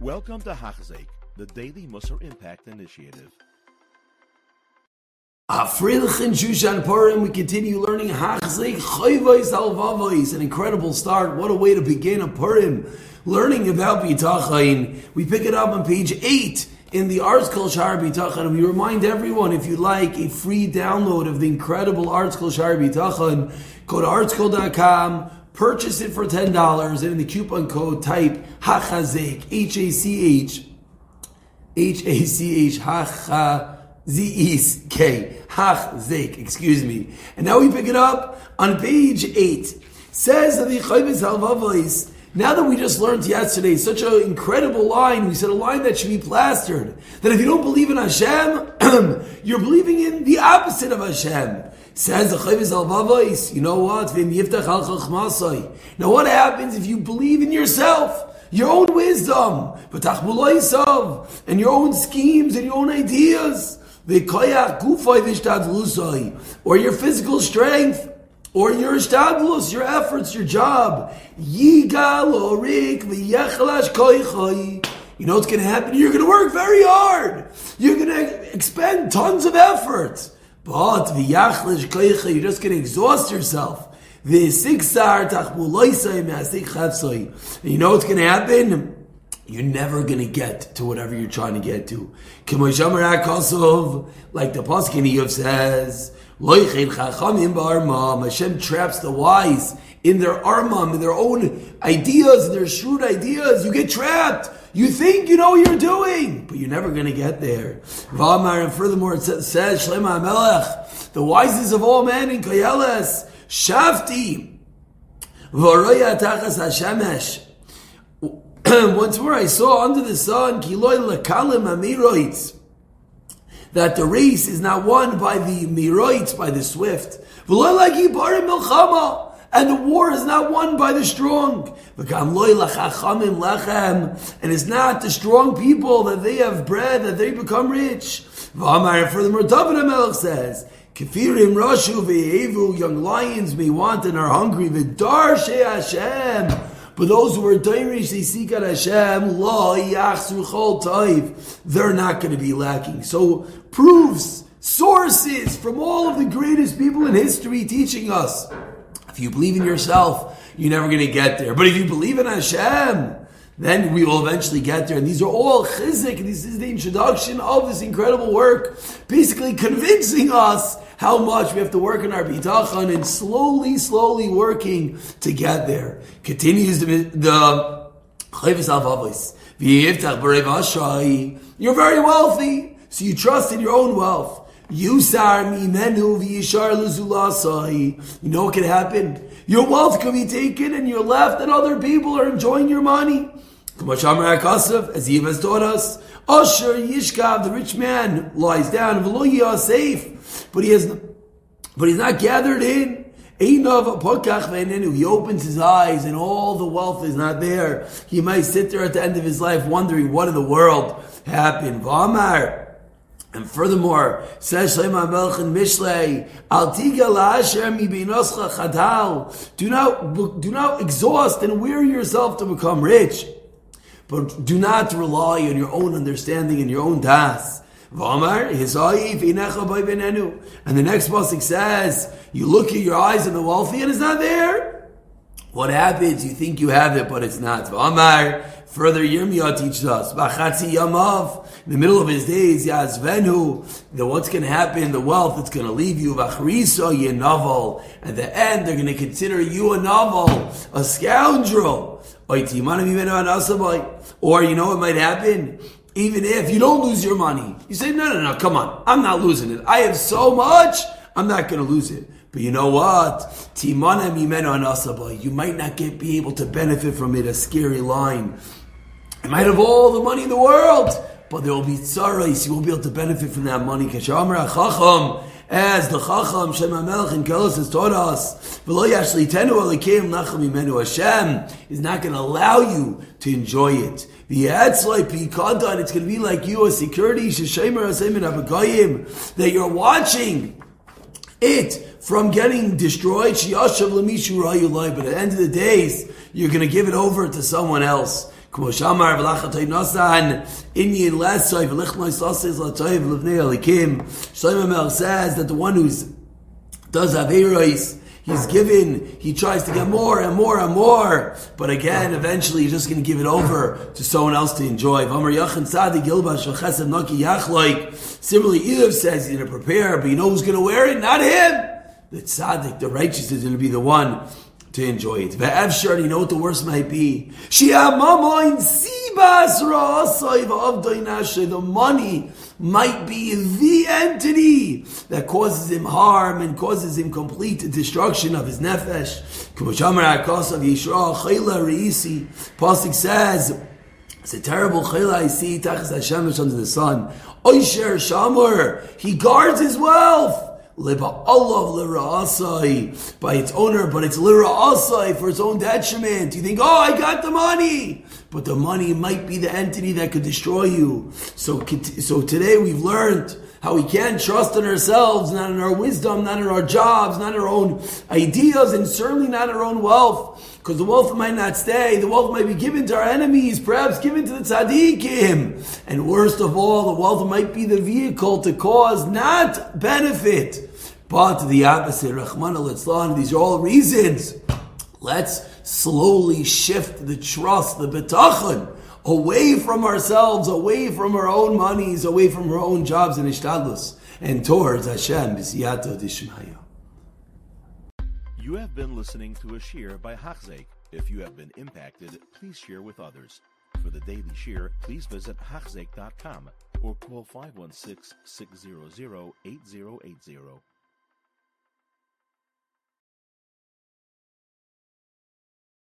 Welcome to Hachzik, the Daily Musar Impact Initiative. Afrilchin Shushan Purim, we continue learning Hachzik Chayvais Alvavais, an incredible start. What a way to begin a Purim, learning about Bitachon. We pick it up on page 8 in the ArtScroll Sha'ar Habitachon, we remind everyone, if you like a free download of the incredible ArtScroll Sha'ar Habitachon, go to artscroll.com, purchase it for $10, and in the coupon code type HaChazik, H-A-C-H, H-A-C-H, HaChazik, Z-E-K, Hach Zik, excuse me. And now we pick it up on page 8. Says the Chayvis Halvavais, now that we just learned yesterday such an incredible line, we said a line that should be plastered, that if you don't believe in Hashem, you're believing in the opposite of Hashem. Says the Chayvis Halvavais, you know what? Now what happens if you believe in yourself? Your own wisdom, and your own schemes and your own ideas or your physical strength, or your ishtadlus, your efforts, your job. You know what's going to happen? You're going to work very hard. Expend tons of effort. But you're just going to exhaust yourself. And you know what's going to happen? you're never going to get to whatever you're trying to get to. Like the Paskin Yov says, Hashem traps the wise in their armam, in their own ideas, in their shrewd ideas. You get trapped. You think you know what you're doing, but you're never going to get there. Vamar, And furthermore, it says, Shlema Melech, the wisest of all men in Koyeles, Shafti, Varoya Tachas Hashemesh, once more I saw under the sun kiloy lekalim amiroids that the race is not won by the miroids by the swift. And the war is not won by the strong. And it's not the strong people that they have bread, that they become rich. Furthermore, David HaMelech says, Kefirim Rashu young lions may want and are hungry, v'dar Hashem, but those who are Dairish, they seek out Hashem, they're not going to be lacking. So, proofs, sources from all of the greatest people in history teaching us. If you believe in yourself, you're never going to get there. But if you believe in Hashem, then we will eventually get there. And these are all chizik. This is the introduction of this incredible work, basically convincing us how much we have to work on our bitachon and slowly, slowly working to get there. Continues the, the You're very wealthy, so you trust in your own wealth. You know what can happen? Your wealth can be taken and you're left and other people are enjoying your money. As Eve has taught us, Asher Yishkav, the rich man, lies down, V'lo safe but he has, but he's not gathered in. He opens his eyes and all the wealth is not there. He might sit there at the end of his life wondering what in the world happened. Vamar. And furthermore, says Shlomo Melch in Mishlei, Al tiga. Do not, do not exhaust and weary yourself to become rich. But do not rely on your own understanding and your own das. And the next pasuk says, you look at your eyes and the wealthy and it's not there. What happens? You think you have it, but it's not. Further, Yirmiyah teaches us, in the middle of his days, Yazvenu, that what's going to happen, the wealth that's going to leave you, Vachrisa Yinaval. At the end, they're going to consider you a novel, a scoundrel. Or you know what might happen? even if you don't lose your money. You say, no, no, no, come on. I'm not losing it. I have so much, I'm not going to lose it. But you know what? You might not get be able to benefit from it, a scary line. I might have all the money in the world, but there will be tzarais. You won't be able to benefit from that money. As the Chacham Shem HaMelech in Kelos has taught us, Hashem is not going to allow you to enjoy it. The ads like Pikadon, it's going to be like you, a security, that you're watching it from getting destroyed. But at the end of the days, you're going to give it over to someone else. כמו שאמר ולחתוי nossan inyan lesoi v'lichnoi sosses latoi v'livnei alikim. Shlomo Melech says that the one who does averos, He's given, he tries to get more and more and more, but again, eventually he's just going to give it over to someone else to enjoy. Similarly, Elav says he's going to prepare, but you know who's going to wear it? Not him! The tzaddik, the righteous, is going to be the one to enjoy it. Ve'evshar, you know what the worst might be? The money might be the entity that causes him harm and causes him complete destruction of his nefesh. Pasuk says, it's a terrible chayla I see, tachas Hashem under the sun. Oisher Shamur, he guards his wealth. Liba Allah lira'asai by its owner, but it's lira'asai for its own detriment. You think, oh, I got the money, but the money might be the entity that could destroy you. So, so today we've learned how we can't trust in ourselves, not in our wisdom, not in our jobs, not in our own ideas, and certainly not our own wealth. Because the wealth might not stay. The wealth might be given to our enemies, perhaps given to the tzaddikim. And worst of all, the wealth might be the vehicle to cause not benefit, but the opposite. Rahman al These are all reasons. Let's slowly shift the trust, the bitachon, away from ourselves, away from our own monies, away from our own jobs and ishtadlus, and towards Hashem, b'siyata dishmaya. You have been listening to a shear by Hachzeik. If you have been impacted, please share with others. For the daily shear, please visit Hachzeik.com or call 516 600 8080.